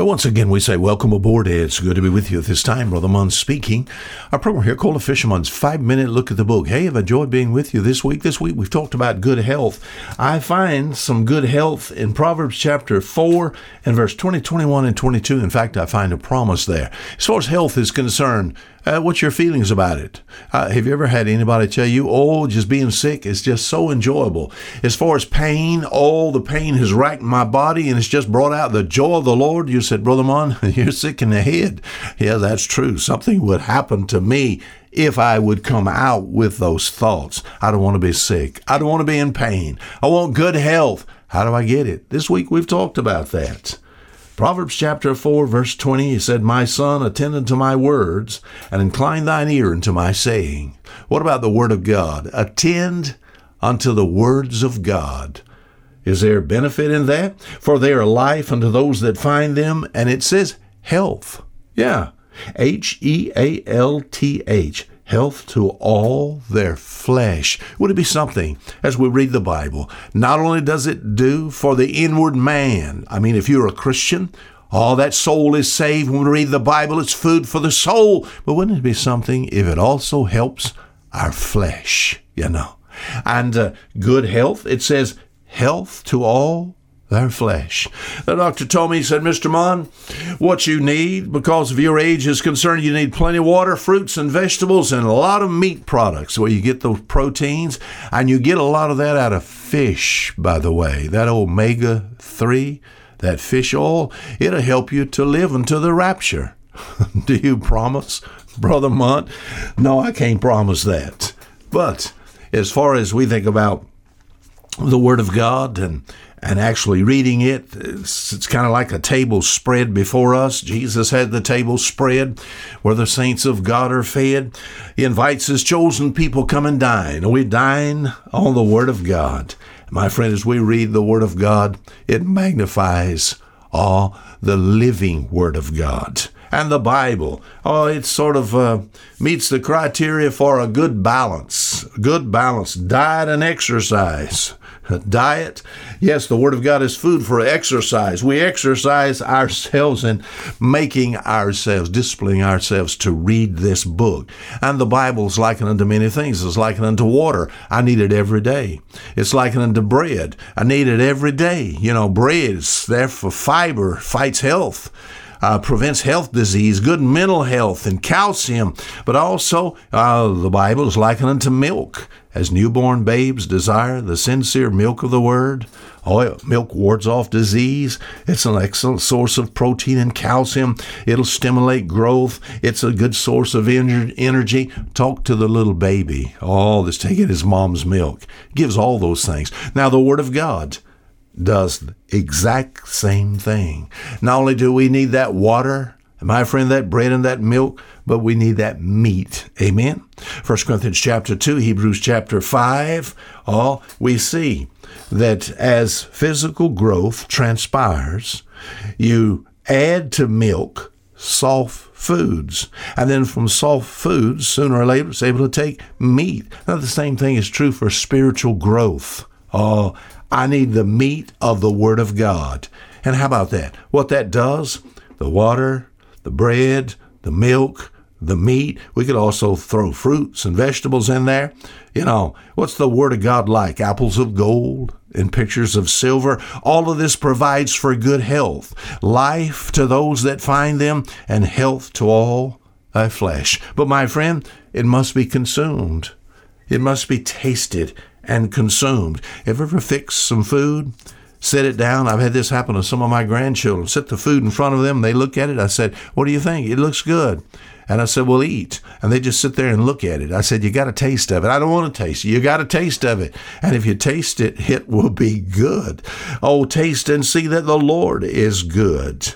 But once again, we say welcome aboard. It's good to be with you at this time. Brother Munn speaking. Our program here called A Fisherman's Five Minute Look at the Book. Hey, I've enjoyed being with you this week. This week we've talked about good health. I find some good health in Proverbs chapter 4 and verse 20, 21, and 22. In fact, I find a promise there. As far as health is concerned, uh, what's your feelings about it? Uh, have you ever had anybody tell you, oh, just being sick is just so enjoyable? As far as pain, all the pain has racked my body and it's just brought out the joy of the Lord. You said, Brother Munn, you're sick in the head. Yeah, that's true. Something would happen to me if I would come out with those thoughts. I don't want to be sick. I don't want to be in pain. I want good health. How do I get it? This week we've talked about that. Proverbs chapter 4, verse 20, he said, My son, attend unto my words, and incline thine ear unto my saying. What about the word of God? Attend unto the words of God. Is there benefit in that? For they are life unto those that find them, and it says health. Yeah. H E A L T H health to all their flesh. Would it be something as we read the Bible? Not only does it do for the inward man, I mean, if you're a Christian, all that soul is saved. When we read the Bible, it's food for the soul. But wouldn't it be something if it also helps our flesh, you know? And uh, good health, it says health to all their flesh. The doctor told me, he said, Mr. Munn, what you need, because of your age is concerned, you need plenty of water, fruits and vegetables, and a lot of meat products where you get those proteins. And you get a lot of that out of fish, by the way. That omega 3, that fish oil, it'll help you to live until the rapture. Do you promise, Brother Munn? No, I can't promise that. But as far as we think about the Word of God and and actually reading it. It's, it's kind of like a table spread before us. Jesus had the table spread where the saints of God are fed. He invites his chosen people come and dine. We dine on the Word of God. My friend, as we read the Word of God, it magnifies all the living Word of God and the Bible. Oh, it sort of uh, meets the criteria for a good balance, good balance, diet and exercise diet. Yes, the Word of God is food for exercise. We exercise ourselves in making ourselves, disciplining ourselves to read this book. And the Bible is likened unto many things. It's likened unto water. I need it every day. It's likened unto bread. I need it every day. You know, bread is there for fiber, fights health uh, prevents health disease, good mental health, and calcium. But also, uh, the Bible is likened unto milk, as newborn babes desire the sincere milk of the Word. Oh, milk wards off disease. It's an excellent source of protein and calcium. It'll stimulate growth. It's a good source of energy. Talk to the little baby. Oh, that's taking his mom's milk. Gives all those things. Now, the Word of God does exact same thing. Not only do we need that water, my friend, that bread and that milk, but we need that meat. Amen. 1 Corinthians chapter 2, Hebrews chapter 5, all we see that as physical growth transpires, you add to milk soft foods. And then from soft foods, sooner or later, it's able to take meat. Now, the same thing is true for spiritual growth. Oh, I need the meat of the Word of God. And how about that? What that does, the water, the bread, the milk, the meat. We could also throw fruits and vegetables in there. You know, what's the Word of God like? Apples of gold and pictures of silver. All of this provides for good health, life to those that find them, and health to all thy flesh. But my friend, it must be consumed. It must be tasted and consumed. You ever fixed some food? Set it down. I've had this happen to some of my grandchildren. Set the food in front of them. They look at it. I said, What do you think? It looks good. And I said, Well, eat. And they just sit there and look at it. I said, You got a taste of it. I don't want to taste it. You got a taste of it. And if you taste it, it will be good. Oh, taste and see that the Lord is good.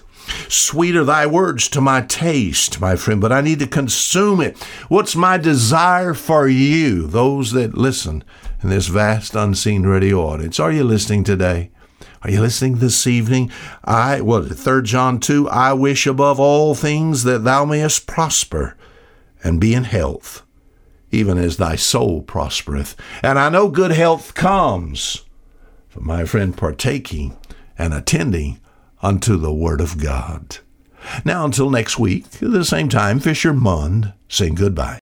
Sweet are thy words to my taste, my friend, but I need to consume it. What's my desire for you, those that listen in this vast unseen radio audience? Are you listening today? Are you listening this evening? I, well, 3 John 2, I wish above all things that thou mayest prosper and be in health, even as thy soul prospereth. And I know good health comes from my friend partaking and attending unto the Word of God. Now, until next week, at the same time, Fisher Munn saying goodbye.